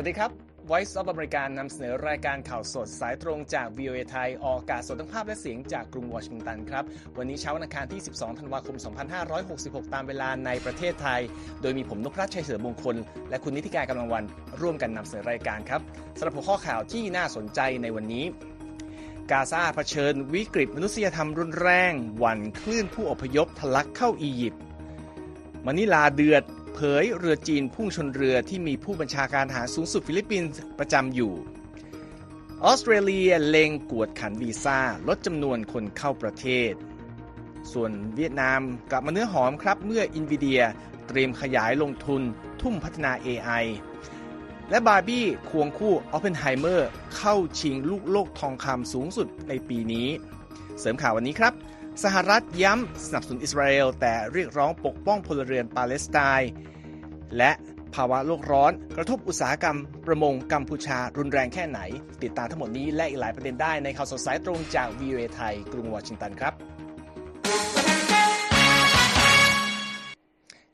วัสดีครับ Voice of America นำเสนอรายการข่าวสดสายตรงจาก VOA ไทย ออกอากาศสดทั้งภาพและเสียงจากกรุงวอชิงตันครับ วันนี้เช้าวันอังคารที่ 12 ธันวาคม 2566 ตามเวลาในประเทศไทย โดยมีผมนพรัชชัยเสือมงคล และคุณนิติการกำลังวัน ร่วมกันนำเสนอรายการครับสำหรับหัวข้อข่าวที่น่าสนใจในวันนี้ กาซาเผชิญ วิกฤตมนุษยธรรมรุนแรง วันคลื่นผู้อพยพทะลักเข้าอียิปต์มะนิลาเดือด เผยเรือจีนพุ่งชนเรือที่มีผู้บัญชาการทหารสูงสุดฟิลิปปินส์ประจำอยู่ ออสเตรเลียเล็งกวดขันวีซ่าลดจำนวนคนเข้าประเทศ ส่วนเวียดนามกลับมาเนื้อหอมครับเมื่อ Nvidia เตรียมขยายลงทุนทุ่มพัฒนา AI และบาร์บี้ควงคู่ออปเพนไฮเมอร์เข้าชิงลูกโลกทองคำสูงสุดในปีนี้ เสริมข่าววันนี้ครับ สหรัฐย้ำสนับสนุนอิสราเอลแต่เรียกร้องปกป้องพลเรือนปาเลสไตน์และภาวะโลกร้อน กระทบอุตสาหกรรมประมงกัมพูชารุนแรงแค่ไหน ติดตามทั้งหมดนี้และอีกหลายประเด็นได้ในข่าวสดสายตรงจากวีเอไทย กรุงวอชิงตันครับ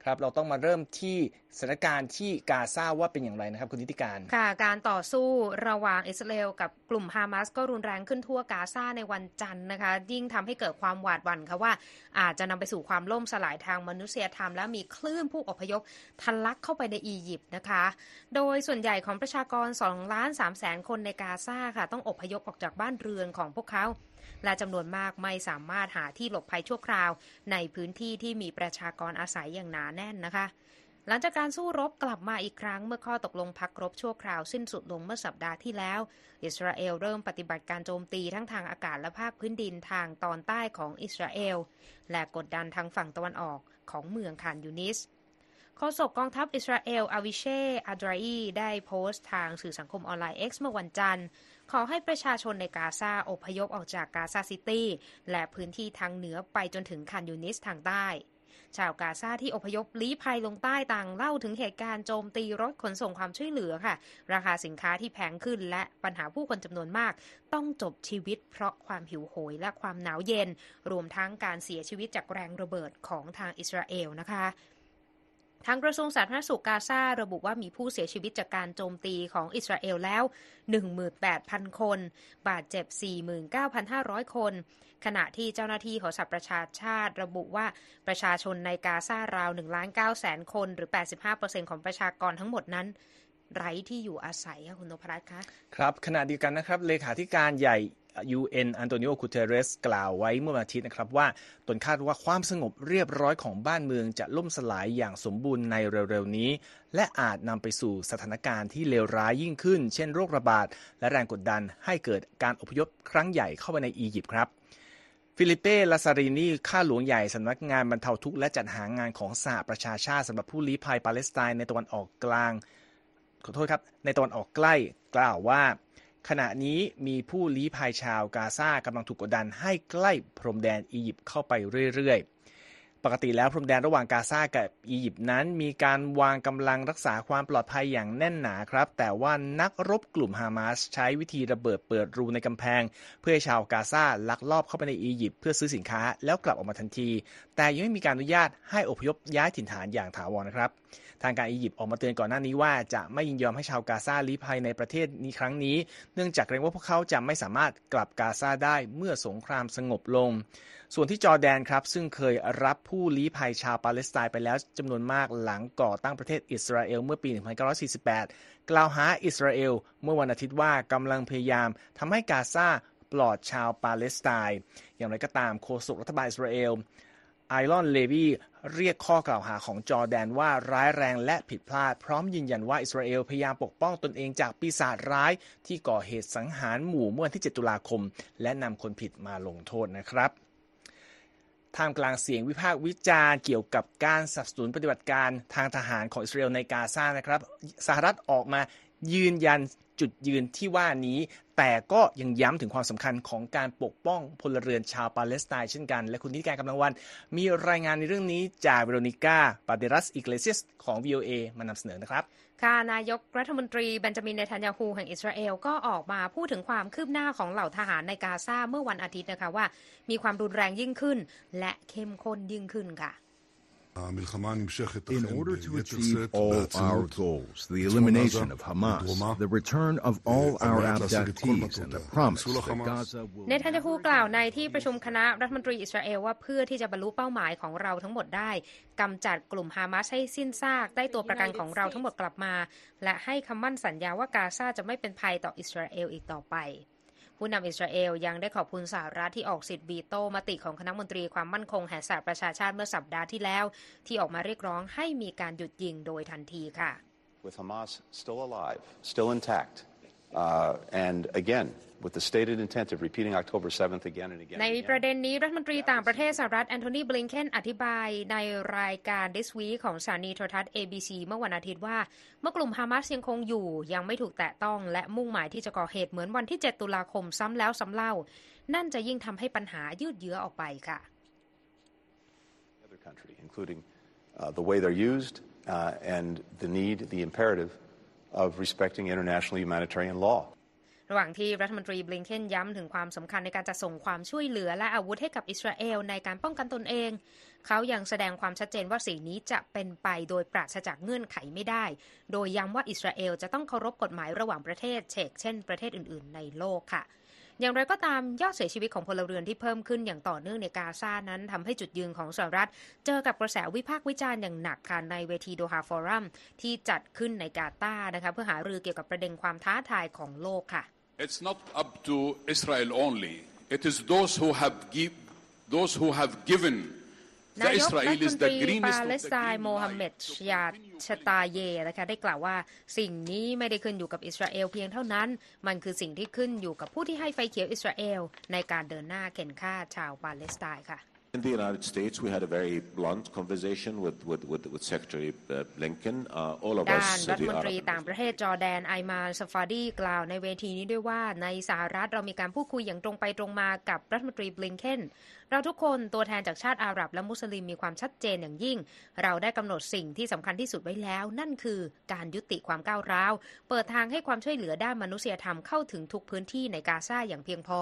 ครับเราต้องมาเริ่มที่สถานการณ์ที่กาซาว่าเป็นอย่างไรนะครับคุณนิติการค่ะการต่อสู้ระหว่างอิสราเอลกับกลุ่มฮามาสก็รุนแรงขึ้นทั่วกาซาในวันจันทร์นะคะ ยิ่งทำให้เกิดความหวาดหวั่นค่ะว่า อาจจะนำไปสู่ความล่มสลายทางมนุษยธรรม และมีคลื่นผู้อพยพทะลักเข้าไปในอียิปต์นะคะ โดยส่วนใหญ่ของประชากร2ล้าน3แสนคนในกาซาค่ะ ต้องอพยพออกจากบ้านเรือนของพวกเขา และจำนวนมากไม่สามารถหาที่หลบภัยชั่วคราว ในพื้นที่ที่มีประชากรอาศัยอย่างหนาแน่นนะคะ หลังจากการสู้รบกลับมาอีกครั้งเมื่อข้อตกลงพักรบชั่วคราวสิ้นสุดลงเมื่อสัปดาห์ที่แล้ว อิสราเอลเริ่มปฏิบัติการโจมตีทั้งทางอากาศและภาคพื้นดินทางตอนใต้ของอิสราเอล และกดดันทางฝั่งตะวันออกของเมืองคานยูนิสโฆษกกองทัพอิสราเอลอาวิเชย์ อาดราอีได้โพสต์ทางสื่อสังคมออนไลน์ X เมื่อวันจันทร์ ขอให้ประชาชนในกาซาอพยพออกจากกาซาซิตี้และพื้นที่ทางเหนือไปจนถึงคานยูนิสทางใต้ชาวกาซาที่อพยพลี้ภัยลงใต้ต่างเล่าถึงเหตุการณ์โจมตีรถขนส่งความช่วยเหลือค่ะ ราคาสินค้าที่แพงขึ้นและปัญหาผู้คนจำนวนมาก ต้องจบชีวิตเพราะความหิวโหยและความหนาวเย็น รวมทั้งการเสียชีวิตจากแรงระเบิดของทางอิสราเอลนะคะ ทางกระทรวงสาธารณสุขกาซาระบุว่ามีผู้เสียชีวิตจากการโจมตีของอิสราเอลแล้ว 18,000 คน บาดเจ็บ 49,500 คน ขณะที่เจ้าหน้าที่ของสหประชาชาติระบุว่าประชาชนในกาซาราว1ล้าน9แสนคน หรือ 85%ของประชากรทั้งหมดนั้นไร้ที่อยู่อาศัยค่ะคุณนพรัตน์คะ ครับขณะเดียวกันนะครับ เลขาธิการใหญ่ UN อันโตนิโอ กูเตอร์เรสกล่าวไว้เมื่อวันอาทิตย์นะครับว่าตนคาดว่าความสงบเรียบร้อยของบ้านเมืองจะล่มสลายอย่างสมบูรณ์ในเร็วๆนี้ และอาจนำไปสู่สถานการณ์ที่เลวร้ายยิ่งขึ้น เช่นโรคระบาด และแรงกดดันให้เกิดการอพยพครั้งใหญ่เข้าไปในอียิปต์ครับฟิลิเป้ ลาซารินี ข้าหลวงใหญ่สำนักงานบรรเทาทุกข์และจัดหางานของสหประชาชาติสำหรับผู้ลี้ภัยปาเลสไตน์ในตะวันออกกลาง ขอโทษครับ ในตะวันออกใกล้กล่าวว่า ขณะนี้มีผู้ลี้ภัยชาวกาซากำลังถูกกดดันให้ใกล้พรมแดนอียิปต์เข้าไปเรื่อยๆ ปกติแล้วพรมแดนระหว่างกาซากับอียิปต์นั้น มีการวางกำลังรักษาความปลอดภัยอย่างแน่นหนาครับ แต่ว่านักรบกลุ่มฮามาสใช้วิธีระเบิดเปิดรูในกำแพง เพื่อให้ชาวกาซาลักลอบเข้าไปในอียิปต์เพื่อซื้อสินค้าแล้วกลับออกมาทันที แต่ยังไม่มีการอนุญาตให้อพยพย้ายถิ่นฐานอย่างถาวรนะครับ ทางการอียิปต์ออกมาเตือนก่อนหน้านี้ว่าจะไม่ยินยอมให้ชาวกาซาลี้ภัยในประเทศนี้ครั้งนี้ เนื่องจากเกรงว่าพวกเขาจะไม่สามารถกลับกาซาได้เมื่อสงครามสงบลง ส่วนที่จอร์แดนครับซึ่งเคยรับผู้ลี้ภัยชาวปาเลสไตน์ไปแล้วจำนวนมากหลังก่อตั้งประเทศอิสราเอลเมื่อปี 1948 กล่าวหาอิสราเอลเมื่อวันอาทิตย์ว่ากำลังพยายามทำให้กาซาปลอดชาวปาเลสไตน์ อย่างไรก็ตามโฆษกรัฐบาลอิสราเอล ไอรอนเลวีเรียกข้อกล่าวหาของจอร์แดนว่าร้ายแรงและผิดพลาด พร้อมยืนยันว่าอิสราเอลพยายามปกป้องตนเองจากปีศาจร้าย ที่ก่อเหตุสังหารหมู่เมื่อวันที่ 7 ตุลาคม และนำคนผิดมาลงโทษนะครับท่ามกลางเสียงวิพากษ์วิจารณ์เกี่ยวกับการสนับสนุนปฏิบัติการทางทหารของอิสราเอลในกาซานะครับสหรัฐออกมา ยืนยันจุดยืนที่ว่านี้ แต่ก็ยังย้ำถึงความสำคัญของการปกป้องพลเรือนชาวปาเลสไตน์เช่นกัน และคุณนิติการกำลังวัน มีรายงานในเรื่องนี้จากเวโรนิก้าปาเดรัสอิกเลซียสของ VOA มานำเสนอนะครับค่ะนายกรัฐมนตรีเบนจามินเนทันยาฮูแห่งอิสราเอลก็ออกมาพูดถึงความคืบหน้าของเหล่าทหารในกาซาเมื่อวันอาทิตย์นะคะว่า มีความรุนแรงยิ่งขึ้น และเข้มข้นยิ่งขึ้นค่ะ In order to achieve all our goals, the elimination of Hamas, the return of all our abductees, and the promise that Gaza will เนทันยาฮูกล่าวในที่ประชุมคณะรัฐมนตรีอิสราเอลว่าเพื่อที่จะบรรลุเป้าหมายของเราทั้งหมดได้กำจัดกลุ่มฮามาสให้สิ้นซากได้ตัวประกันของเราทั้งหมดกลับมา และให้คำมั่นสัญญาว่ากาซาจะไม่เป็นภัยต่ออิสราเอลอีกต่อไป ผู้นำอิสราเอลยังได้ขอบคุณสหรัฐที่ออกสิทธิ์วีโต้มติของคณะมนตรีความมั่นคงแห่งสหประชาชาติเมื่อสัปดาห์ที่แล้ว ที่ออกมาเรียกร้องให้มีการหยุดยิงโดยทันทีค่ะ With Hamas still alive, still intact, and again, with the stated intent of repeating October 7th again and again. ใน and again. ประเด็นนี้รัฐมนตรีต่างประเทศสหรัฐแอนโทนีบลิงเคนอธิบายในรายการ This Week ของสถานีโทรทัศน์ ABC เมื่อวันอาทิตย์ว่า เมื่อกลุ่มฮามาสยังคงอยู่ ยังไม่ถูกแตะต้องและมุ่งหมายที่จะก่อเหตุเหมือนวันที่ 7 ตุลาคมซ้ำแล้วซ้ำเล่า นั่นจะยิ่งทำให้ปัญหายืดเยื้อออกไปค่ะ other country, including uh, the way they're used uh, and the need, the imperative of respecting international humanitarian law. ระหว่างที่รัฐมนตรีบลิงเคนย้ำถึงความสำคัญในการจะส่งความช่วยเหลือและอาวุธให้กับอิสราเอลในการป้องกันตนเอง เขายังแสดงความชัดเจนว่าสิ่งนี้จะเป็นไปโดยปราศจากเงื่อนไขไม่ได้ โดยย้ำว่าอิสราเอลจะต้องเคารพกฎหมายระหว่างประเทศเชกเช่นประเทศอื่น ๆ ในโลกค่ะ อย่างไรก็ตามยอดเสียชีวิตของพลเรือนที่เพิ่มขึ้นอย่างต่อเนื่องในกาซานั้นทำให้จุดยืนของสหรัฐ เจอกับกระแสวิพากษ์วิจารณ์อย่างหนักค่ะในเวทีโดฮาฟอรัมที่จัดขึ้นในกาตาร์นะคะเพื่อหารือเกี่ยวกับประเด็นความท้าทายของโลกค่ะ It's not up to Israel only. It is those who have give, those who have given นา the ยกรัฐม Israelis นต the รี greenest ปา of เล the สไตน์ green โมฮัมเหม็ด light ชาชตาเยนะคะได้กล่าวว่าสิ่งนี้ไม่ได้ขึ้นอยู่กับอิสราเอลเพียงเท่านั้น มันคือสิ่งที่ขึ้นอยู่กับผู้ที่ให้ไฟเขียวอิสราเอลในการเดินหน้าเข่นฆ่าชาวปาเลสไตน์ค่ะ In the United States, we had a very blunt conversation with, with, with, with Secretary uh, Blinken. Uh, all of us, the Arab ด้านรัฐมนตรี ต่างประเทศจอร์แดนไอมานซาฟาดีกล่าวในเวทีนี้ด้วยว่าในสหรัฐเรามีการพูดคุยอย่างตรงไปตรงมากับรัฐมนตรีบลิงเคนเราทุกคนตัวแทนจากชาติอาหรับและมุสลิมมีความชัดเจนอย่างยิ่ง เราได้กำหนดสิ่งที่สำคัญที่สุดไว้แล้ว นั่นคือการยุติความก้าวร้าว เปิดทางให้ความช่วยเหลือด้านมนุษยธรรมเข้าถึงทุกพื้นที่ในกาซาอย่างเพียงพอ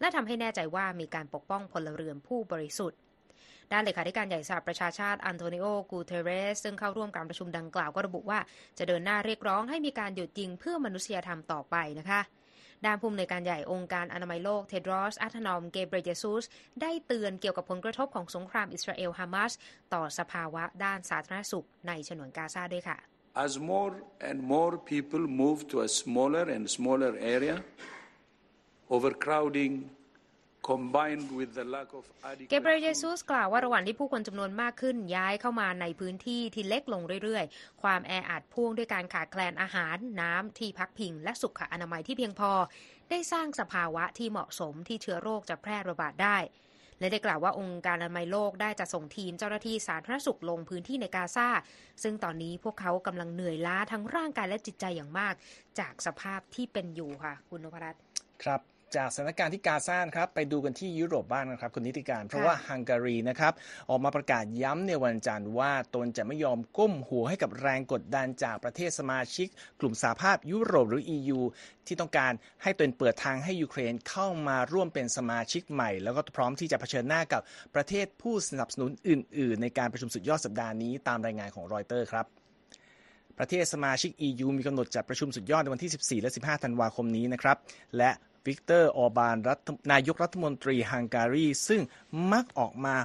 และทำให้แน่ใจว่ามีการปกป้องพลเรือนผู้บริสุทธิ์ด้านเลขาธิการใหญ่สหประชาชาติอันโตนิโอ กูเทเรส ซึ่งเข้าร่วมการประชุมดังกล่าวก็ระบุว่า จะเดินหน้าเรียกร้องให้มีการหยุดยิงเพื่อมนุษยธรรมต่อไปนะคะ ด้านผู้อำนวยการใหญ่องค์การอนามัยโลกเทดรอสอัธนอมเกเบรเยซูสได้เตือนเกี่ยวกับผลกระทบของสงครามอิสราเอลฮามาสต่อสภาวะด้านสาธารณสุขในฉนวนกาซาด้วยค่ะ As more and more people move to a smaller and smaller area, overcrowding เก adequate เบรเยซุสกล่าวว่าระหว่างที่ผู้คนจำนวนมากขึ้นย้ายเข้ามาในพื้นที่ที่เล็กลงเรื่อยๆ ความแออัดพ่วงด้วยการขาดแคลนอาหารน้ำที่พักพิง และสุขอนามัยที่เพียงพอ ได้สร้างสภาวะที่เหมาะสมที่เชื้อโรคจะแพร่ระบาดได้ และได้กล่าวว่าองค์การอนามัยโลกได้จะส่งทีมเจ้าหน้าที่สาธารณสุขลงพื้นที่ในกาซาซึ่งตอนนี้พวกเขากำลังเหนื่อยล้าทั้งร่างกายและจิตใจอย่างมาก จากสภาพที่เป็นอยู่ค่ะ คุณนพรัตน์ครับ จากสถานการณ์ที่กาซาครับไปดูกันที่ยุโรปบ้างนะครับคุณนิติการ เพราะว่าฮังการีนะครับออกมาประกาศย้ำในวันจันทร์ว่าตนจะไม่ยอมก้มหัวให้กับแรงกดดันจากประเทศสมาชิก กลุ่มสหภาพยุโรปหรือ EU ที่ต้องการให้ตนเปิดทางให้ยูเครนเข้ามาร่วมเป็นสมาชิกใหม่ แล้วก็พร้อมที่จะเผชิญหน้ากับประเทศผู้สนับสนุนอื่น ๆ ในการประชุมสุดยอดสัปดาห์นี้ตามรายงานของรอยเตอร์ครับประเทศสมาชิก EU มีกำหนดจัดประชุมสุดยอดในวันที่ 14 และ 15 ธันวาคมนี้นะครับ และ วิกเตอร์ออบานรัฐนายกรัฐมนตรีฮังการี ซึ่งมักออกมา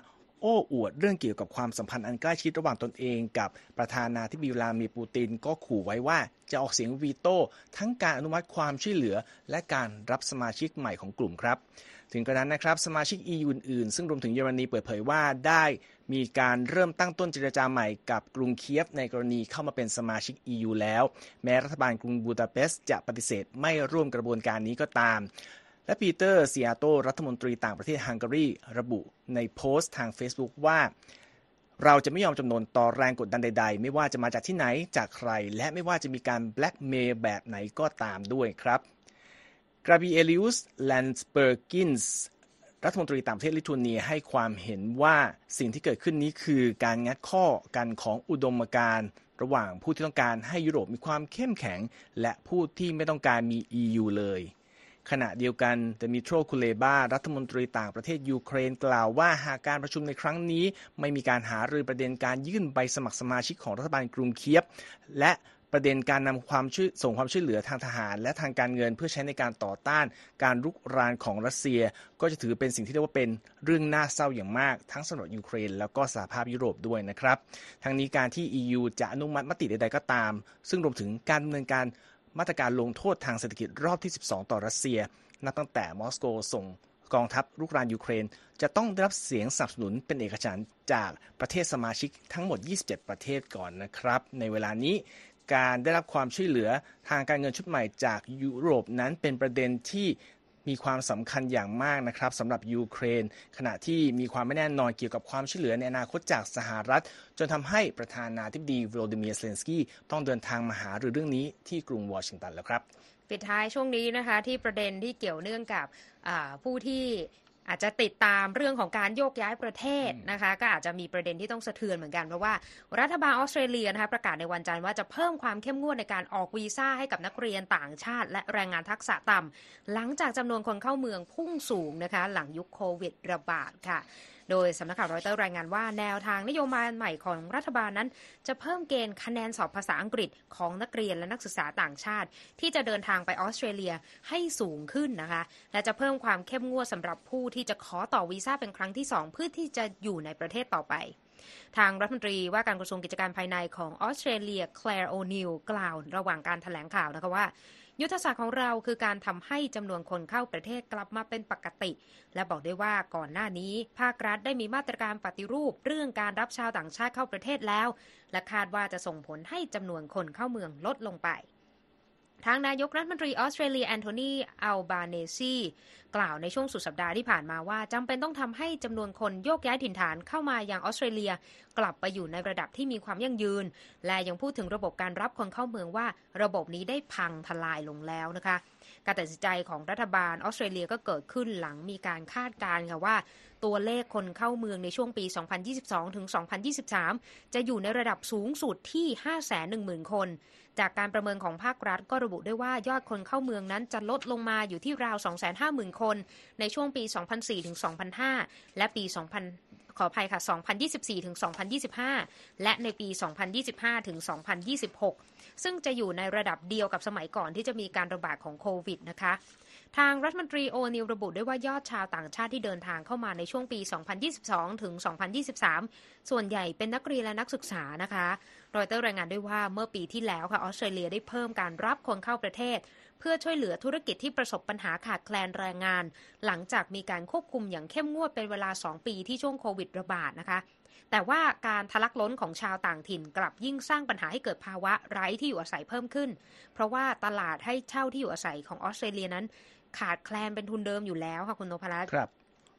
โอ้อวดเรื่องเกี่ยวกับความสัมพันธ์อันใกล้ชิดระหว่างตนเองกับประธานาธิบดีวลาดิมีร์ปูตินก็ขู่ไว้ว่าจะออกเสียงวีโต้ทั้งการอนุมัติความช่วยเหลือ และการรับสมาชิกใหม่ของกลุ่มครับ ถึงกระนั้นนะครับสมาชิก EU อื่นๆซึ่งรวมถึงเยอรมนีเปิดเผยว่าได้มีการเริ่มตั้งต้นเจรจาใหม่กับกรุงเคียฟในกรณีเข้ามาเป็นสมาชิก EU แล้ว แม้รัฐบาลกรุงบูดาเปสต์จะปฏิเสธไม่ร่วมกระบวนการนี้ก็ตาม และปีเตอร์เซียโตรัฐมนตรีต่างประเทศฮังการีระบุในโพสต์ทาง Facebook ว่า เราจะไม่ยอมจำนนต่อแรงกดดันใด ๆ ไม่ว่าจะมาจากที่ไหนจากใคร และไม่ว่าจะมีการแบล็กเมล์แบบไหนก็ตามด้วยครับกราบีเอลิอุสแลนสเบอร์กินส์รัฐมนตรีต่างประเทศลิทัวเนียให้ความเห็นว่าสิ่งที่เกิดขึ้นนี้คือการงัดข้อกันของอุดมการณ์ระหว่างผู้ที่ต้องการให้ยุโรปมีความเข้มแข็ง และผู้ที่ไม่ต้องการมี EU เลย ขณะเดียวกันเดมิโตรคูเลบารัฐมนตรีต่างประเทศยูเครนกล่าวว่าหากการประชุมในครั้งนี้ ไม่มีการหารือประเด็นการยื่นใบสมัครสมาชิกของรัฐบาลกรุงเคียฟ และประเด็นการนำความช่วยส่งความช่วยเหลือทางทหาร และทางการเงินเพื่อใช้ในการต่อต้าน การรุกรานของรัสเซีย ก็จะถือเป็นสิ่งที่เรียกว่าเป็นเรื่องน่าเศร้าอย่างมาก ทั้งสำหรับยูเครน แล้วก็สหภาพยุโรปด้วยนะครับ ทั้งนี้การที่ EU จะอนุมัติมติใดๆก็ตาม ซึ่งรวมถึงการดำเนินการ มาตรการลงโทษทางเศรษฐกิจรอบที่ 12 ต่อรัสเซีย นับตั้งแต่มอสโกส่งกองทัพรุกรานยูเครน จะต้องได้รับเสียงสนับสนุนเป็นเอกฉันท์จากประเทศสมาชิกทั้งหมด 27 ประเทศก่อนนะครับ ในเวลานี้การได้รับความช่วยเหลือทางการเงินชุดใหม่จากยุโรปนั้นเป็นประเด็นที่ มีความสำคัญอย่างมากนะครับสำหรับยูเครน ขณะที่มีความไม่แน่นอนเกี่ยวกับความช่วยเหลือในอนาคตจากสหรัฐ จนทำให้ประธานาธิบดีวโลดิเมียร์เซเลนสกี้ต้องเดินทางมาหารือเรื่องนี้ที่กรุงวอชิงตันแล้วครับปิดท้ายช่วงนี้นะคะที่ประเด็นที่เกี่ยวเนื่องกับผู้ที่ อาจจะติดตามเรื่องของการโยกย้ายประเทศนะคะ ก็อาจจะมีประเด็นที่ต้องสะเทือนเหมือนกัน เพราะว่ารัฐบาลออสเตรเลียนะคะประกาศในวันจันทร์ว่าจะเพิ่มความเข้มงวดในการออกวีซ่าให้กับนักเรียนต่างชาติ และแรงงานทักษะต่ำหลังจากจำนวนคนเข้าเมืองพุ่งสูงนะคะ หลังยุคโควิดระบาดค่ะ โดยสำนักข่าวรอยเตอร์รายงานว่าแนวทางนโยบายใหม่ของรัฐบาลนั้น จะเพิ่มเกณฑ์คะแนนสอบภาษาอังกฤษของนักเรียนและนักศึกษาต่างชาติ ที่จะเดินทางไปออสเตรเลียให้สูงขึ้นนะคะ และจะเพิ่มความเข้มงวดสำหรับผู้ที่จะขอต่อวีซ่าเป็นครั้งที่ 2 เพื่อที่จะอยู่ในประเทศต่อไปทางรัฐมนตรีว่าการกระทรวงกิจการภายในของออสเตรเลียแคลร์โอนิลกล่าว ระหว่างการถแถลงข่าวนะคะว่า ยุทธศาสตร์ของเราคือการทำให้จำนวนคนเข้าประเทศกลับมาเป็นปกติ และบอกได้ว่าก่อนหน้านี้ ภาครัฐได้มีมาตรการปฏิรูปเรื่องการรับชาวต่างชาติเข้าประเทศแล้ว และคาดว่าจะส่งผลให้จำนวนคนเข้าเมืองลดลงไป ทางนายกรัฐมนตรีออสเตรเลียแอนโทนีอัลบาเนซีกล่าวในช่วงสุดสัปดาห์ที่ผ่านมาว่าจำเป็นต้องทำให้จำนวนคนโยกย้ายถิ่นฐานเข้ามาอยังออสเตรเลีย กลับไปอยู่ในระดับที่มีความยั่งยืน และยังพูดถึงระบบการรับคนเข้าเมืองว่า ระบบนี้ได้พังทลายลงแล้วนะคะการตัดสินใจของรัฐบาลออสเตรเลียก็เกิดขึ้นหลังมีการคาดการณ์ค่ะว่า ตัวเลขคนเข้าเมืองในช่วงปี 2022 ถึง 2023 จะอยู่ในระดับสูงสุดที่ 510,000 คน จากการประเมินของภาครัฐก็ระบุได้ว่ายอดคนเข้าเมืองนั้นจะลดลงมาอยู่ที่ราว 250,000 คน ในช่วงปี 2004ถึง2005 และปี 2000 ขออภัยค่ะ 2024ถึง2025 และในปี 2025ถึง2026 ซึ่งจะอยู่ในระดับเดียวกับสมัยก่อนที่จะมีการระบาดของโควิดนะคะ ทางรัฐมนตรีโอนิลระบุด้วยว่ายอดชาวต่างชาติที่เดินทางเข้ามาในช่วงปี 2022 ถึง 2023 ส่วนใหญ่เป็นนักเรียนและนักศึกษานะคะ รอยเตอร์รายงานด้วยว่าเมื่อปีที่แล้วค่ะออสเตรเลียได้เพิ่มการรับคนเข้าประเทศ เพื่อช่วยเหลือธุรกิจที่ประสบปัญหาขาดแคลนแรงงาน หลังจากมีการควบคุมอย่างเข้มงวดเป็นเวลา 2 ปีที่ช่วงโควิดระบาดนะคะแต่ว่าการทะลักล้นของชาวต่างถิ่นกลับยิ่งสร้างปัญหาให้เกิดภาวะไร้ที่อยู่อาศัยเพิ่มขึ้น เพราะว่าตลาดให้เช่าที่อยู่อาศัยของออสเตรเลียนั้น ขาดแคลนเป็นทุนเดิมอยู่แล้วค่ะคุณโนภรัตครับ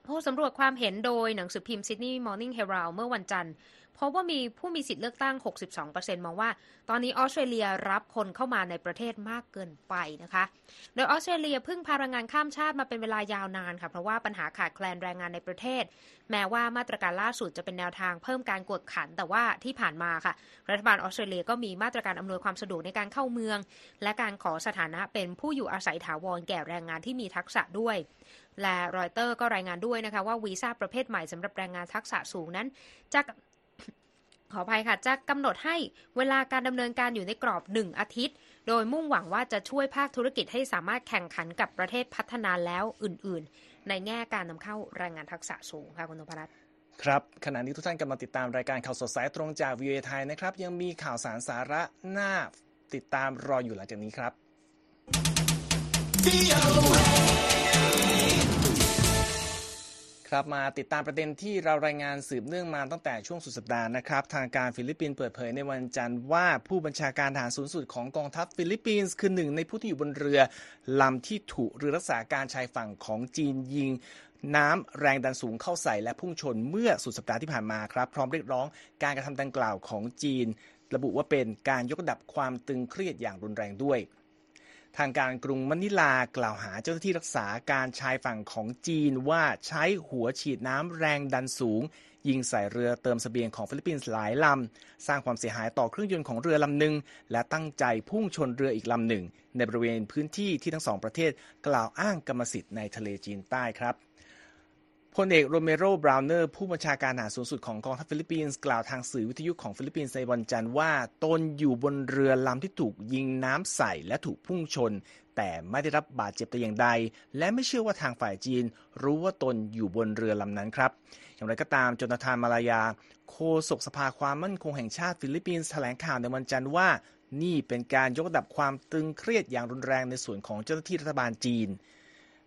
ผู้สำรวจความเห็นโดยหนังสือพิมพ์ Sydney Morning Herald เมื่อวันจันทร์ พบว่ามีผู้มีสิทธิ์เลือกตั้ง 62%มองว่า ตอนนี้ออสเตรเลียรับคนเข้ามาในประเทศมากเกินไปนะคะ โดยออสเตรเลียพึ่งพาแรงงานข้ามชาติมาเป็นเวลายาวนานค่ะ เพราะว่าปัญหาขาดแคลนแรงงานในประเทศ แม้ว่ามาตรการล่าสุดจะเป็นแนวทางเพิ่มการกวดขัน แต่ว่าที่ผ่านมาค่ะ รัฐบาลออสเตรเลียก็มีมาตรการอำนวยความสะดวกในการเข้าเมือง และการขอสถานะเป็นผู้อยู่อาศัยถาวรแก่แรงงานที่มีทักษะด้วยและรอยเตอร์ก็รายงานด้วยนะคะว่าวีซ่าประเภทใหม่สำหรับแรงงานทักษะสูงนั้นจะ ขออภัยค่ะ จะกำหนดให้เวลาการดำเนินการอยู่ในกรอบหนึ่งอาทิตย์ โดยมุ่งหวังว่าจะช่วยภาคธุรกิจให้สามารถแข่งขันกับประเทศพัฒนาแล้วอื่น ๆ ในแง่การนำเข้าแรงงานทักษะสูงค่ะคุณนพรัตน์ครับขณะนี้ทุกท่านกำลังติดตามรายการข่าวสดสายตรงจากวีโอเอไทยนะครับ ยังมีข่าวสารสาระน่าติดตามรออยู่หลังจากนี้ครับ ครับมาติดตามประเด็นที่เรารายงานสืบเนื่องมาตั้งแต่ช่วงสุดสัปดาห์นะครับ ทางการฟิลิปปินส์เปิดเผยในวันจันทร์ว่าผู้บัญชาการทหารสูงสุดของกองทัพฟิลิปปินส์คือหนึ่งในผู้ที่อยู่บนเรือลำที่ถูกเรือรักษาการชายฝั่งของจีนยิงน้ำแรงดันสูงเข้าใส่และพุ่งชนเมื่อสุดสัปดาห์ที่ผ่านมาครับ พร้อมเรียกร้องการกระทำดังกล่าวของจีน ระบุว่าเป็นการยกระดับความตึงเครียดอย่างรุนแรงด้วย ทางการกรุงมะนิลากล่าวหาเจ้าหน้าที่รักษาการชายฝั่งของจีนว่าใช้หัวฉีดน้ำแรงดันสูง ยิงใส่เรือเติมเสบียงของฟิลิปปินส์หลายลำ สร้างความเสียหายต่อเครื่องยนต์ของเรือลำหนึ่งและตั้งใจพุ่งชนเรืออีกลำหนึ่ง ในบริเวณพื้นที่ที่ทั้งสองประเทศกล่าวอ้างกรรมสิทธิ์ในทะเลจีนใต้ครับ พลเอกโรเมโร บราวเนอร์ ผู้บัญชาการทหารสูงสุดของกองทัพฟิลิปปินส์กล่าวทางสื่อวิทยุของฟิลิปปินส์ในวันจันทร์ว่า ตนอยู่บนเรือลำที่ถูกยิงน้ำใส่และถูกพุ่งชน แต่ไม่ได้รับบาดเจ็บแต่อย่างใด และไม่เชื่อว่าทางฝ่ายจีน รู้ว่าตนอยู่บนเรือลำนั้นครับ อย่างไรก็ตามโจนาธานมาลายา โฆษกสภาความมั่นคงแห่งชาติฟิลิปปินส์แถลงข่าวในวันจันทร์ว่า นี่เป็นการยกระดับความตึงเครียดอย่างรุนแรงในส่วนของเจ้าหน้าที่รัฐบาลจีน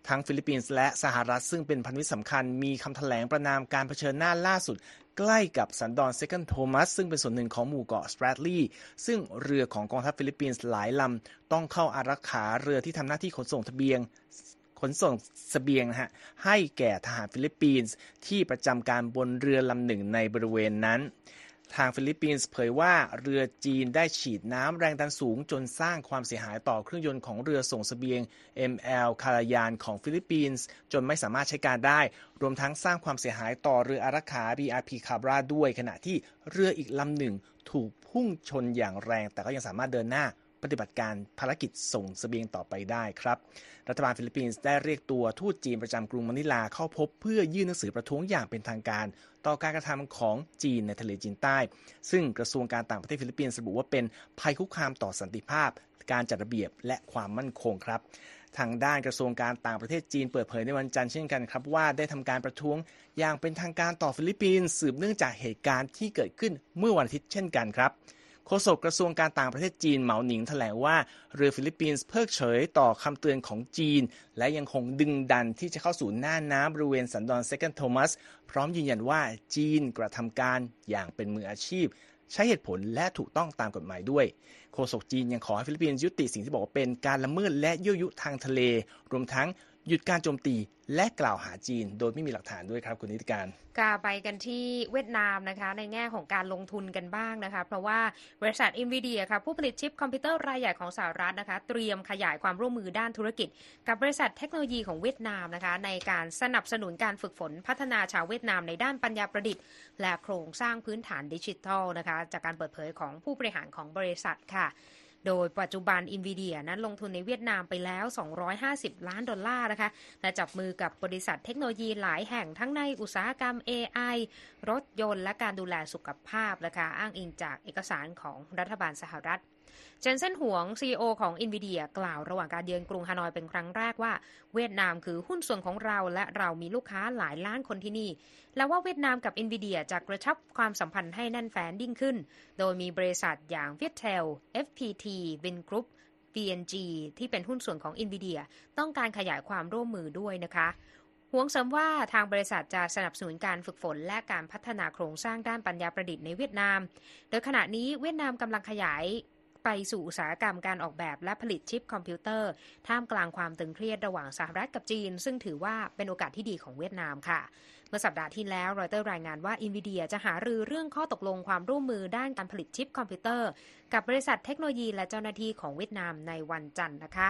ทั้งฟิลิปปินส์และสหรัฐซึ่งเป็นพันธมิตรสำคัญมีคำแถลงประณามการเผชิญหน้าล่าสุด ใกล้กับสันดอนเซคันด์โทมัสซึ่งเป็นส่วนหนึ่งของหมู่เกาะสแปรตลีย์ซึ่งเรือของกองทัพฟิลิปปินส์หลายลำต้องเข้าอารักขาเรือที่ทำหน้าที่ขนส่งทะเบียงขนส่งเสบียงนะฮะให้แก่ทหารฟิลิปปินส์ที่ประจำการบนเรือลำหนึ่งในบริเวณนั้น ทางฟิลิปปินส์เผยว่าเรือจีนได้ฉีดน้ำแรงดันสูงจนสร้างความเสียหายต่อเครื่องยนต์ของเรือส่งสเสบียง ML คารายานของฟิลิปปินส์จนไม่สามารถใช้การได้ รวมทั้งสร้างความเสียหายต่อเรืออารักขา BRP คาบราด้วย ขณะที่เรืออีกลำหนึ่งถูกพุ่งชนอย่างแรงแต่ก็ยังสามารถเดินหน้า ปฏิบัติการภารกิจส่งเสบียงต่อไปได้ครับ รัฐบาลฟิลิปปินส์ได้เรียกตัวทูตจีนประจำกรุงมะนิลาเข้าพบเพื่อยื่นหนังสือประท้วงอย่างเป็นทางการ ต่อการกระทำของจีนในทะเลจีนใต้ ซึ่งกระทรวงการต่างประเทศฟิลิปปินส์ระบุว่าเป็นภัยคุกคามต่อสันติภาพ การจัดระเบียบและความมั่นคงครับทางด้านกระทรวงการต่างประเทศจีนเปิดเผยในวันจันทร์เช่นกันครับว่าได้ทำการประท้วงอย่างเป็นทางการต่อฟิลิปปินส์สืบเนื่องจากเหตุการณ์ที่เกิดขึ้นเมื่อวันอาทิตย์เช่นกันครับ โฆษกกระทรวงการต่างประเทศจีนเหมาหนิงแถลงว่าเรือฟิลิปปินส์เพิกเฉยต่อคำเตือนของจีน และยังคงดึงดันที่จะเข้าสู่น่านน้ำบริเวณสันดอนเซคันด์โทมัส พร้อมยืนยันว่าจีนกระทำการอย่างเป็นมืออาชีพ ใช้เหตุผลและถูกต้องตามกฎหมายด้วย โฆษกจีนยังขอให้ฟิลิปปินส์ยุติสิ่งที่บอกว่าเป็นการละเมิดและยั่วยุทางทะเล รวมทั้ง หยุดการโจมตีและกล่าวหาจีน โดยไม่มีหลักฐานด้วยครับคุณนิติการค่ะไปกันที่เวียดนามนะคะ ในแง่ของการลงทุนกันบ้างนะคะ เพราะว่าบริษัท NVIDIA ค่ะผู้ผลิตชิปคอมพิวเตอร์รายใหญ่ของสหรัฐนะคะ เตรียมขยายความร่วมมือด้านธุรกิจ กับบริษัทเทคโนโลยีของเวียดนามนะคะ ในการสนับสนุนการฝึกฝนพัฒนาชาวเวียดนามในด้านปัญญาประดิษฐ์ และโครงสร้างพื้นฐานดิจิทัลนะคะ จากการเปิดเผยของผู้บริหารของบริษัทค่ะ โดยปัจจุบัน n v i d i a นั้นลงทุนในเวียดนามไปแล้ว 250 ล้านดอลลาร์นะคะ และจับมือกับบริษัทเทคโนโลยีหลายแห่งทั้งในอุตสาหกรรม AI รถยนต์และการดูแลสุขภาพนะคะ อ้างอิงจากเอกสารของรัฐบาลสหรัฐ เจนเซนหวง CEO ของ NVIDIA กล่าวระหว่างการเยือนกรุงฮานอยเป็นครั้งแรกว่า เวียดนามคือหุ้นส่วนของเราและเรามีลูกค้าหลายล้านคนที่นี่ และว่าเวียดนามกับ NVIDIA จะกระชับความสัมพันธ์ให้แน่นแฟ้นยิ่งขึ้น โดยมีบริษัทอย่าง Viettel FPT Vingroup VNG ที่เป็นหุ้นส่วนของ NVIDIA ต้องการขยายความร่วมมือด้วยนะคะหวงเสริมว่าทางบริษัทจะสนับสนุนการฝึกฝนและการพัฒนาโครงสร้างด้านปัญญาประดิษฐ์ในเวียดนาม โดยขณะนี้เวียดนามกำลังขยาย ไปสู่อุตสาหกรรมการออกแบบและผลิตชิปคอมพิวเตอร์ ท่ามกลางความตึงเครียดระหว่างสหรัฐกับจีน ซึ่งถือว่าเป็นโอกาสที่ดีของเวียดนามค่ะเมื่อสัปดาห์ที่แล้วรอยเตอร์รายงานว่า NVIDIA จะหารือเรื่องข้อตกลงความร่วมมือด้านการผลิตชิปคอมพิวเตอร์ กับบริษัทเทคโนโลยีและเจ้าหน้าที่ของเวียดนามในวันจันทร์นะคะ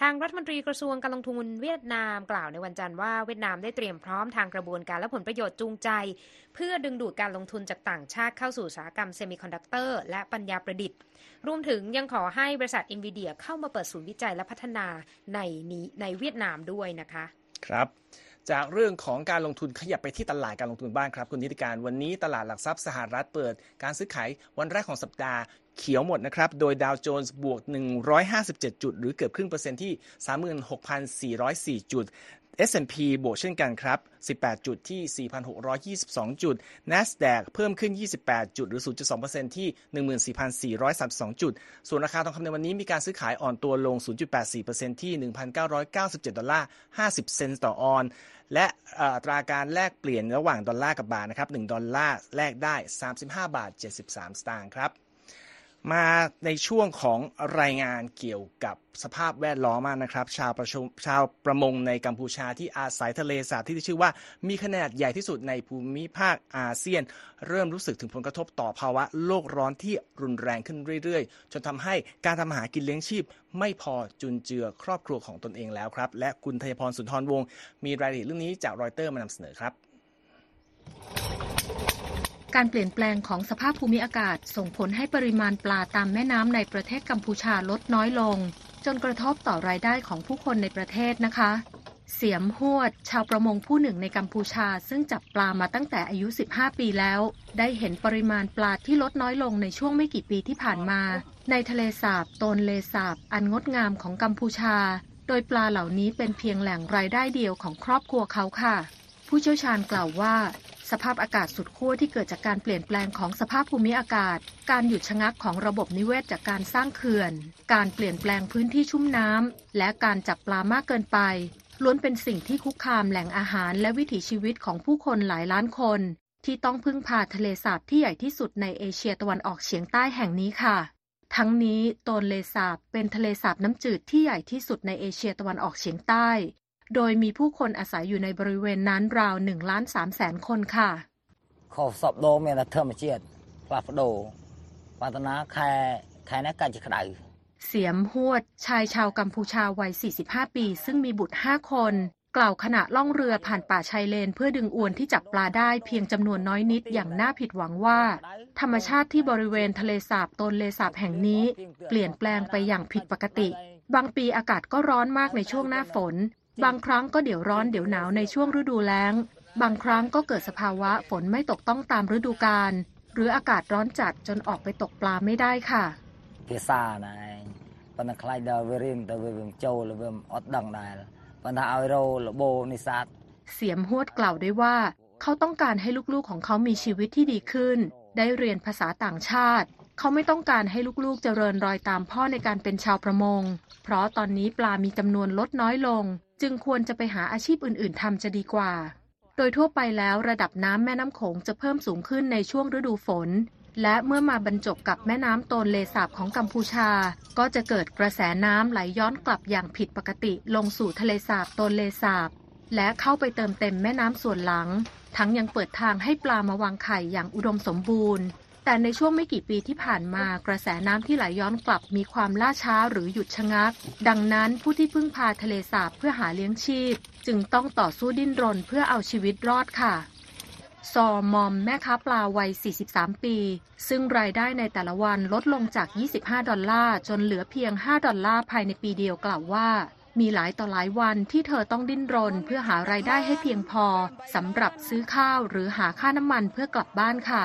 ทางรัฐมนตรีกระทรวงการลงทุนเวียดนามกล่าวในวันจันทร์ว่าเวียดนามได้เตรียมพร้อมทางกระบวนการและผลประโยชน์จูงใจ เพื่อดึงดูดการลงทุนจากต่างชาติเข้าสู่อุตสาหกรรมเซมิคอนดักเตอร์และปัญญาประดิษฐ์ รวมถึงยังขอให้บริษัท NVIDIA เข้ามาเปิดศูนย์วิจัยและพัฒนาในนี้ในเวียดนามด้วยนะคะ ครับจากเรื่องของการลงทุนขยับไปที่ตลาดการลงทุนบ้างครับ คุณนิติการวันนี้ตลาดหลักทรัพย์สหรัฐเปิด การซื้อขายวันแรกของสัปดาห์เขียวหมดนะครับ โดยดาวโจนส์บวก 157 จุด หรือเกือบครึ่งเปอร์เซ็นต์ที่ 36,404 จุด S&P บวกเช่นกันครับ 18 จุดที่ 4,622 จุด NASDAQ เพิ่มขึ้น 28 จุด หรือ 0.2%ที่ 14,432 จุด ส่วนราคาทองคำในวันนี้มีการซื้อขายอ่อนตัวลง 0.84%ที่ 1,997 ดอลลาร์ 50 เซนต์ต่อออนซ์ และอัตราการแลกเปลี่ยนระหว่างดอลลาร์กับบาทนะครับ 1 ดอลลาร์แลกได้ 35 บาท 73 สตางค์ครับ มาในช่วงของรายงานเกี่ยวกับสภาพแวดล้อมนะครับ ชาวประชชาวประมงในกัมพูชาที่อาศัยทะเลสาบที่ชื่อว่ามีขนาดใหญ่ที่สุดในภูมิภาคอาเซียน เริ่มรู้สึกถึงผลกระทบต่อภาวะโลกร้อนที่รุนแรงขึ้นเรื่อยๆ จนทำให้การทำหากินเลี้ยงชีพ ไม่พอจุนเจือครอบครัวของตนเองแล้วครับ และคุณทยพรสุนทรวงศ์มีรายละเอียดเรื่องนี้จากรอยเตอร์มานำเสนอครับ การเปลี่ยนแปลงของสภาพภูมิอากาศ ส่งผลให้ปริมาณปลาตามแม่น้ำในประเทศกัมพูชาลดน้อยลง จนกระทบต่อรายได้ของผู้คนในประเทศนะคะ เสียมหวด ชาวประมงผู้หนึ่งในกัมพูชา ซึ่งจับปลามาตั้งแต่อายุ 15 ปีแล้ว ได้เห็นปริมาณปลาที่ลดน้อยลงในช่วงไม่กี่ปีที่ผ่านมา ในทะเลสาบโตนเลสาบ อันงดงามของกัมพูชา โดยปลาเหล่านี้เป็นเพียงแหล่งรายได้เดียวของครอบครัวเขาค่ะ ผู้เชี่ยวชาญกล่าวว่า สภาพอากาศสุดขั้วที่เกิดจากการเปลี่ยนแปลงของสภาพภูมิอากาศ การหยุดชะงักของระบบนิเวศจากการสร้างเขื่อน การเปลี่ยนแปลงพื้นที่ชุ่มน้ำ และการจับปลามากเกินไป ล้วนเป็นสิ่งที่คุกคามแหล่งอาหารและวิถีชีวิตของผู้คนหลายล้านคน ที่ต้องพึ่งพาทะเลสาบที่ใหญ่ที่สุดในเอเชียตะวันออกเฉียงใต้แห่งนี้ค่ะ ทั้งนี้โตนเลสาบเป็นทะเลสาบน้ำจืดที่ใหญ่ที่สุดในเอเชียตะวันออกเฉียงใต้ โดยมีผู้คนอาศัยอยู่ในบริเวณนั้นราว1ล้าน3แสนคนค่ะขอสอบโดเมนเทอร์มาเชียดปลาฟโดปาตนาแคแคนักการจะกไดเสียมหวด ชายชาวกัมพูชาวัย 45 ปี ซึ่งมีบุตร 5 คน กล่าวขณะล่องเรือผ่านป่าชายเลน เพื่อดึงอวนที่จับปลาได้เพียงจำนวนน้อยนิดอย่างน่าผิดหวังว่า ธรรมชาติที่บริเวณทะเลสาบตนเลสาบแห่งนี้ เปลี่ยนแปลงไปอย่างผิดปกติ บางปีอากาศก็ร้อนมากในช่วงหน้าฝน บางครั้งก็เดี๋ยวร้อนเดี๋ยวหนาวในช่วงฤดูแล้งบางครั้งก็เกิดสภาวะฝนไม่ตกต้องตามฤดูกาลหรืออากาศร้อนจัดจนออกไปตกปลาไม่ได้ค่ะភាសាណែប៉ុន្តែខ្លាចដល់វារៀងទៅវាមិនចូលវាអត់ដឹងដែរប៉ុន្តែឲ្យរោលបោនិសាទเสียมหวดกล่าวด้วยว่า เขาต้องการให้ลูกๆของเขามีชีวิตที่ดีขึ้น ได้เรียนภาษาต่างชาติ เขาไม่ต้องการให้ลูกๆเจริญรอยตามพ่อในการเป็นชาวประมง เพราะตอนนี้ปลามีจำนวนลดน้อยลง จึงควรจะไปหาอาชีพอื่นๆทำจะดีกว่า โดยทั่วไปแล้วระดับน้ำแม่น้ำโขงจะเพิ่มสูงขึ้นในช่วงฤดูฝน และเมื่อมาบรรจบกับแม่น้ำโตนเลสาบของกัมพูชา ก็จะเกิดกระแสน้ำไหลย้อนกลับอย่างผิดปกติลงสู่ทะเลสาบโตนเลสาบ และเข้าไปเติมเต็มแม่น้ำส่วนหลัง ทั้งยังเปิดทางให้ปลามาวางไข่อย่างอุดมสมบูรณ์ แต่ในช่วงไม่กี่ปีที่ผ่านมากระแสน้ำที่ไหลยย้อนกลับมีความล่าช้าหรือหยุดชะงัก ดังนั้นผู้ที่พึ่งพาทะเลสาบเพื่อหาเลี้ยงชีพ จึงต้องต่อสู้ดิ้นรนเพื่อเอาชีวิตรอดค่ะซอมอมแม่ค้าปลาวัย 43 ปี ซึ่งรายได้ในแต่ละวันลดลงจาก 25 ดอลลาร์จนเหลือเพียง 5 ดอลลาร์ภายในปีเดียวกล่าวว่า มีหลายต่อหลายวันที่เธอต้องดิ้นรนเพื่อหารายได้ให้เพียงพอสำหรับซื้อข้าวหรือหาค่าน้ำมันเพื่อกลับบ้านค่ะ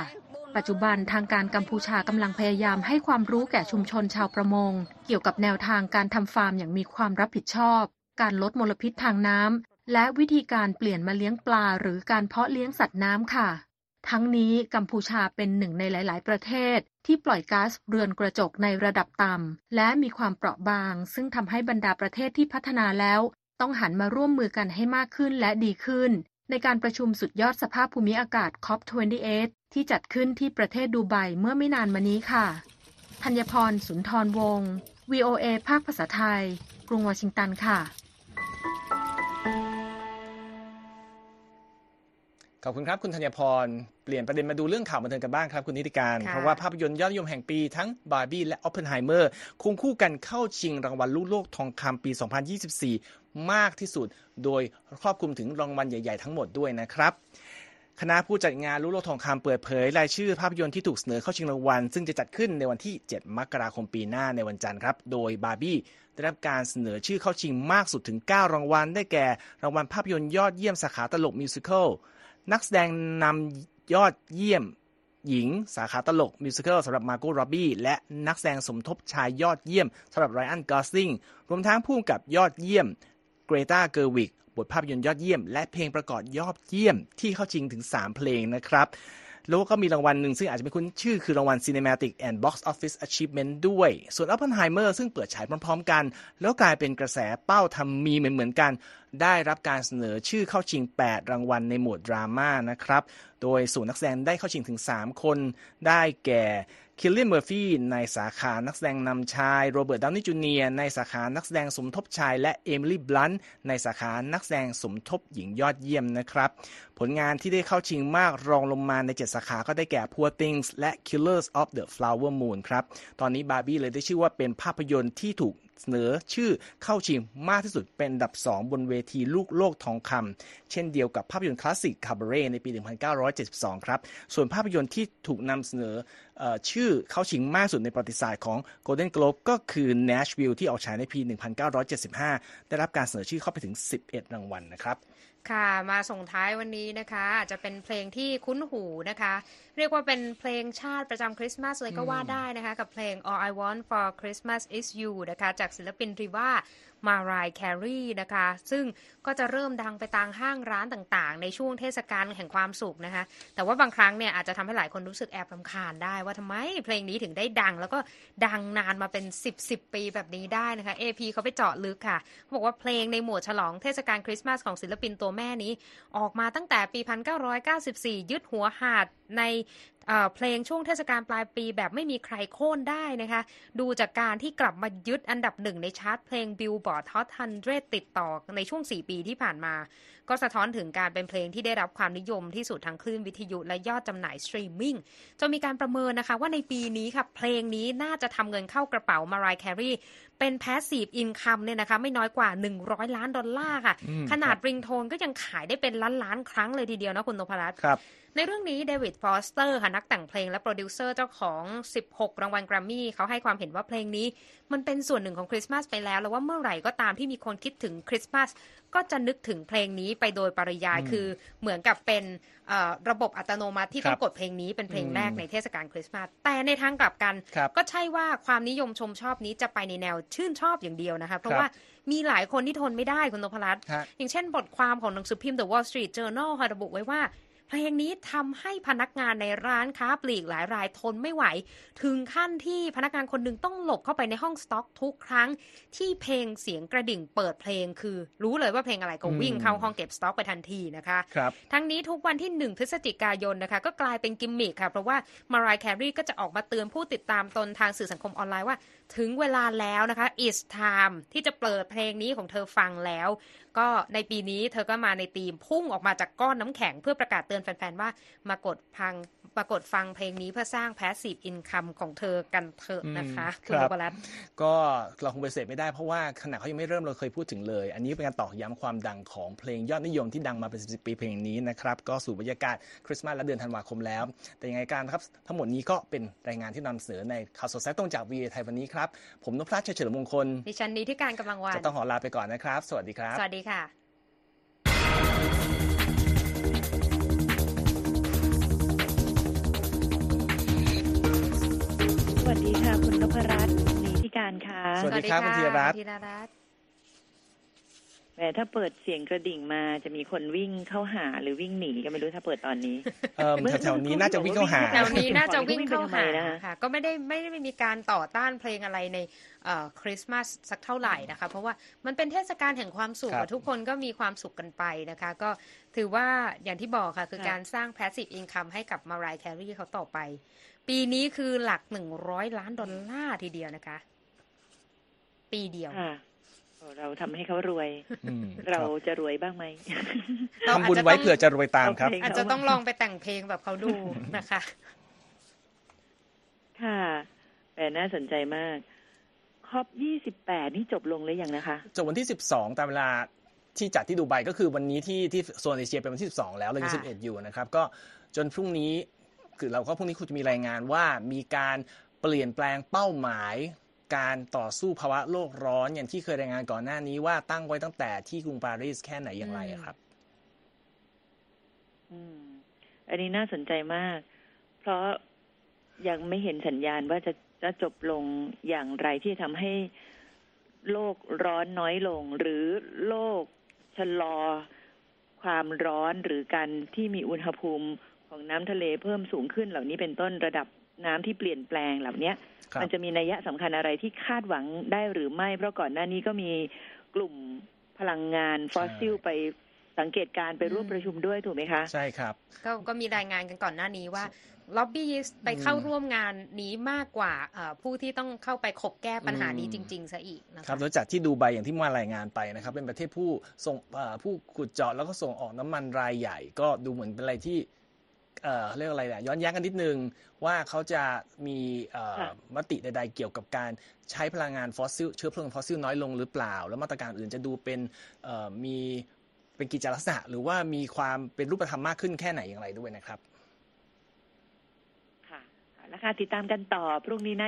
ปัจจุบันทางการกัมพูชากำลังพยายามให้ความรู้แก่ชุมชนชาวประมง เกี่ยวกับแนวทางการทำฟาร์มอย่างมีความรับผิดชอบ การลดมลพิษทางน้ำและวิธีการเปลี่ยนมาเลี้ยงปลา หรือการเพาะเลี้ยงสัตว์น้ำค่ะ ทั้งนี้กัมพูชาเป็นหนึ่งในหลาย ๆ ประเทศ ที่ปล่อยก๊าซเรือนกระจกในระดับต่ำและมีความเปราะบาง ซึ่งทำให้บรรดาประเทศที่พัฒนาแล้ว ต้องหันมาร่วมมือกันให้มากขึ้นและดีขึ้น ในการประชุมสุดยอดสภาพภูมิอากาศ COP28 ที่จัดขึ้นที่ประเทศดูไบเมื่อไม่นานมานี้ค่ะธัญพรสุนทรวงศ์ VOA ภาคภาษาไทย กรุงวอชิงตันค่ะ ขอบคุณครับ คุณธัญพร เปลี่ยนประเด็นมาดูเรื่องข่าวบันเทิงกันบ้างครับ คุณนิติการ เพราะว่าภาพยนตร์ยอดนิยมแห่งปีทั้งบาร์บี้และออปเพนไฮเมอร์คงคู่กันเข้าชิงรางวัลลูกโลกทองคำปี 2024 มากที่สุด โดยครอบคลุมถึงรางวัลใหญ่ ๆ ทั้งหมดด้วยนะครับ คณะผู้จัดงานลุโลทองคำเปิดเผยรายชื่อภาพยนตร์ที่ถูกเสนอเข้าชิงรางวัล ซึ่งจะจัดขึ้นในวันที่ 7 มกราคมปีหน้าในวันจันทร์ครับ โดยบาร์บี้ได้รับการเสนอชื่อเข้าชิงมากสุดถึง 9 รางวัล ได้แก่ รางวัลภาพยนตร์ยอดเยี่ยมสาขาตลกมิวสิควลนักแสดงนำยอดเยี่ยมหญิงสาขาตลก musical สำหรับมาร์โกต์ ร็อบบี้และนักแสดงสมทบชายยอดเยี่ยมสำหรับไรอันกอสลิงรวมทั้งผู้กำกับยอดเยี่ยม เกรตาเกอร์วิกบทภาพยนตร์ยอดเยี่ยม และเพลงประกอบยอดเยี่ยมที่เข้าชิงถึง 3 เพลงนะครับแล้วก็มีรางวัลหนึ่งซึ่งอาจจะไม่คุ้นชื่อคือรางวัล Cinematic and Box Office Achievement ด้วย ส่วน Oppenheimer ซึ่งเปิดฉายพร้อม ๆ กัน แล้วกลายเป็นกระแสเป้าทำมีเหมือนๆกัน ได้รับการเสนอชื่อเข้าชิง 8 รางวัลในหมวดดราม่านะครับ โดยส่วนนักแสดงได้เข้าชิงถึง 3 คน ได้แก่ คิลเลียนเมอร์ฟี่ในสาขานักแสดงนำชาย โรเบิร์ตดาวนี่จูเนียในสาขานักแสดงสมทบชาย และเอมิลี่บลันในสาขานักแสดงสมทบหญิงยอดเยี่ยมนะครับ ผลงานที่ได้เข้าชิงมากรองลงมาใน 7 สาขาก็ได้แก่ Poor Things และ Killers of the Flower Moon ครับ ตอนนี้บาร์บี้เลยได้ชื่อว่าเป็นภาพยนตร์ที่ถูก เสนอชื่อเข้าชิงมากที่สุดเป็นอันดับ 2 บนเวทีลูกโลกทองคำำเช่นเดียวกับภาพยนตร์คลาสสิกคาบเร่ในปี 1972 ครับ ส่วนภาพยนตร์ที่ถูกนำเสนออชื่อเข้าชิงมากสุดในประวัติศาสตร์ของ Golden Globe ก็คือ Nashville ที่ออกฉายในปี 1975 ได้รับการเสนอชื่อเข้าไปถึง 11 รางวัลนะครับ ค่ะมาส่งท้ายวันนี้นะคะ อาจจะเป็นเพลงที่คุ้นหูนะคะ เรียกว่าเป็นเพลงชาติประจำคริสต์มาสเลยก็ว่าได้นะคะ กับเพลง All I Want for Christmas Is You นะคะ จากศิลปินริว่า มารายแครีนะคะ ซึ่งก็จะเริ่มดังไปตามห้างร้านต่างๆ ในช่วงเทศกาลแห่งความสุขนะคะ แต่ว่าบางครั้งเนี่ยอาจจะทำให้หลายคนรู้สึกแอบรำคาญได้ว่าทำไมเพลงนี้ถึงได้ดัง แล้วก็ดังนานมาเป็น 10 10ปีแบบนี้ได้นะคะ AP เขาไปเจาะลึกค่ะเขาบอกว่าเพลงในหมวดฉลองเทศกาลคริสต์มาสของศิลปินตัวแม่นี้ ออกมาตั้งแต่ปี 1994 ยึดหัวหาดใน เพลงช่วงเทศกาลปลายปีแบบไม่มีใครโค่นได้นะคะ ดูจากการที่กลับมายึดอันดับหนึ่งในชาร์ตเพลง Billboard Hot 100 ติดต่อในช่วง 4 ปีที่ผ่านมา ก็สะท้อนถึงการเป็นเพลงที่ได้รับความนิยมที่สุดทางคลื่นวิทยุและยอดจำหน่ายสตรีมมิ่งจนมีการประเมินนะคะว่าในปีนี้ค่ะ เพลงนี้น่าจะทำเงินเข้ากระเป๋ามารายแครีเป็น passive income เนี่ยนะคะไม่น้อยกว่า 100 ล้านดอลลาร์ค่ะ ขนาดริงโทนก็ยังขายได้เป็นล้านล้านครั้งเลยทีเดียวนะคุณนพรัตน์ครับ ในเรื่องนี้เดวิดฟอสเตอร์ค่ะนักแต่งเพลงและโปรดิวเซอร์เจ้าของ 16 รางวัลแกรมมี่เขาให้ความเห็นว่าเพลงนี้ มันเป็นส่วนหนึ่งของคริสต์มาสไปแล้ว แล้วว่าเมื่อไหร่ก็ตามที่มีคนคิดถึงคริสต์มาสก็จะนึกถึงเพลงนี้ไปโดยปริยายคือเหมือนกับเป็นระบบอัตโนมัติที่ต้องกดเพลงนี้เป็นเพลงแรกในเทศกาลคริสต์มาสแต่ในทางกลับกัน ก็ใช่ว่าความนิยมชมชอบนี้จะไปในแนวชื่นชอบอย่างเดียวนะคะเพราะว่ามีหลายคนที่ทนไม่ได้คุณนพรัตน์อย่างเช่นบทความของหนังสือพิมพ์ The Wall Street Journal ค่ะระบุไว้ว่า เพลงนี้ทำให้พนักงานในร้านค้าปลีกหลายรายทนไม่ไหว ถึงขั้นที่พนักงานคนหนึ่งต้องหลบเข้าไปในห้องสต็อกทุกครั้ง ที่เพลงเสียงกระดิ่งเปิดเพลงคือ รู้เลยว่าเพลงอะไรก็วิ่งเข้าห้องเก็บสต็อกไปทันทีนะคะครับทั้งนี้ทุกวันที่ 1 พฤศจิกายนนะคะ ก็กลายเป็นกิมมิคค่ะเพราะว่ามารายแครีก็จะออกมาเตือนผู้ติดตามตนทางสื่อสังคมออนไลน์ว่า ถึงเวลาแล้วนะคะ it's time ที่จะเปิดเพลงนี้ของเธอฟังแล้ว ก็ในปีนี้เธอก็มาในธีมพุ่งออกมาจากก้อนน้ำแข็งเพื่อประกาศเตือนแฟน ๆ ว่ามากดพัง ปรากฏฟังเพลงนี้เพื่อสร้าง passive income ของเธอกันเถอะนะคะคุณบรัตก็เราคงไปเสพไม่ได้เพราะว่าขณะเขายังไม่เริ่มเราเคยพูดถึงเลย อันนี้เป็นการตอกย้ำความดังของเพลงยอดนิยมที่ดังมาเป็นสิบปีเพลงนี้นะครับก็สู่บรรยากาศคริสต์มาสและเดือนธันวาคมแล้ว แต่ยังไงการครับทั้งหมดนี้ก็เป็นรายงานที่นำเสนอในข่าวสดแซ่ตรงจากวีไทยวันนี้ครับผมนพพลัชเฉลิมมงคลดิฉันนี้ที่การกำลังวันจะต้องขอลาไปก่อนนะครับ สวัสดีครับ สวัสดีค่ะ วัสดีค่ะ คุณนพรัตน์นีที่การค่ะ สวัสดีครับคุณธีรัตน์ แหมถ้าเปิดเสียงกระดิ่งมาจะมีคนวิ่งเข้าหาหรือวิ่งหนีก็ไม่รู้ถ้าเปิดตอนนี้เออแถวนี้น่าจะวิ่งเข้าหาแถวนี้น่าจะวิ่งเข้าหาค่ะ ก็ไม่ได้ไม่ได้มีการต่อต้านเพลงอะไรในคริสต์มาสสักเท่าไหร่นะคะ เพราะว่ามันเป็นเทศกาลแห่งความสุขทุกคนก็มีความสุขกันไปนะคะ ก็ถือว่าอย่างที่บอกค่ะคือการสร้าง passive income ให้กับมารายแครีเขาต่อไป ปีนี้คือหลักหนึ่งร้อยล้านดอลลาร์ทีเดียวนะคะ ปีเดียว เราทำให้เขารวย เราจะรวยบ้างไหมทำบุญไว้เผื่อจะรวยตามครับ อาจจะต้องลองไปแต่งเพลงแบบเขาดูนะคะ ค่ะแต่น่าสนใจมาก ครอบยี่สิบแปดนี่จบลงหรือยังนะคะ จบวันที่สิบสองตามเวลาที่จัดที่ดูไบก็คือวันนี้ที่ที่โซนเอเชียเป็นวันที่สิบสองแล้วเรายังสิบเอ็ดอยู่นะครับ ก็จนพรุ่งนี้คือเราก็พรุ่งนี้คุณจะมีรายงานว่ามีการเปลี่ยนแปลงเป้าหมาย การต่อสู้ภาวะโลกร้อนอย่างที่เคยรายงานก่อนหน้านี้ว่าตั้งไว้ตั้งแต่ที่กรุงปารีสแค่ไหนอย่างไรครับอันนี้น่าสนใจมาก เพราะยังไม่เห็นสัญญาณว่าจะจะจบลงอย่างไรที่ทำให้โลกร้อนน้อยลง หรือโลกชะลอความร้อนหรือการที่มีอุณหภูมิของน้ำทะเลเพิ่มสูงขึ้นเหล่านี้เป็นต้นระดับ น้ำที่เปลี่ยนแปลงเหล่านี้มันจะมีนัยยะสำคัญอะไรที่คาดหวังได้หรือไม่ เพราะก่อนหน้านี้ก็มีกลุ่มพลังงานฟอสซิลไปสังเกตการไปร่วมประชุมด้วยถูกไหมคะ ใช่ครับ ก็ก็มีรายงานกันก่อนหน้านี้ว่าล็อบบี้ไปเข้าร่วมงานนี้มากกว่าผู้ที่ต้องเข้าไปขบแก้ปัญหานี้จริง ๆซะอีกนะคครับแล้วจากที่ดูไบอย่างที่มารายงานไปนะครับ เป็นประเทศผู้ส่งผู้ขุดเจาะแล้วก็ส่งออกน้ำมันรายใหญ่ ก็ดูเหมือนเป็นอะไรที่ เอ่อเรียกอะไรนะย้อนแย้งกันนิดนึงว่าเขาจะมีมติใดๆเกี่ยวกับการใช้พลังงานฟอสซิลเชื้อเพลิงฟอสซิลน้อยลงหรือเปล่า แล้วมาตรการอื่นจะดูเป็นมีเป็นกิจลักษณะ หรือว่ามีความเป็นรูปธรรมมากขึ้นแค่ไหนอย่างไรด้วยนะครับ ค่ะแล้วค่ะติดตามกันต่อพรุ่งนี้นะ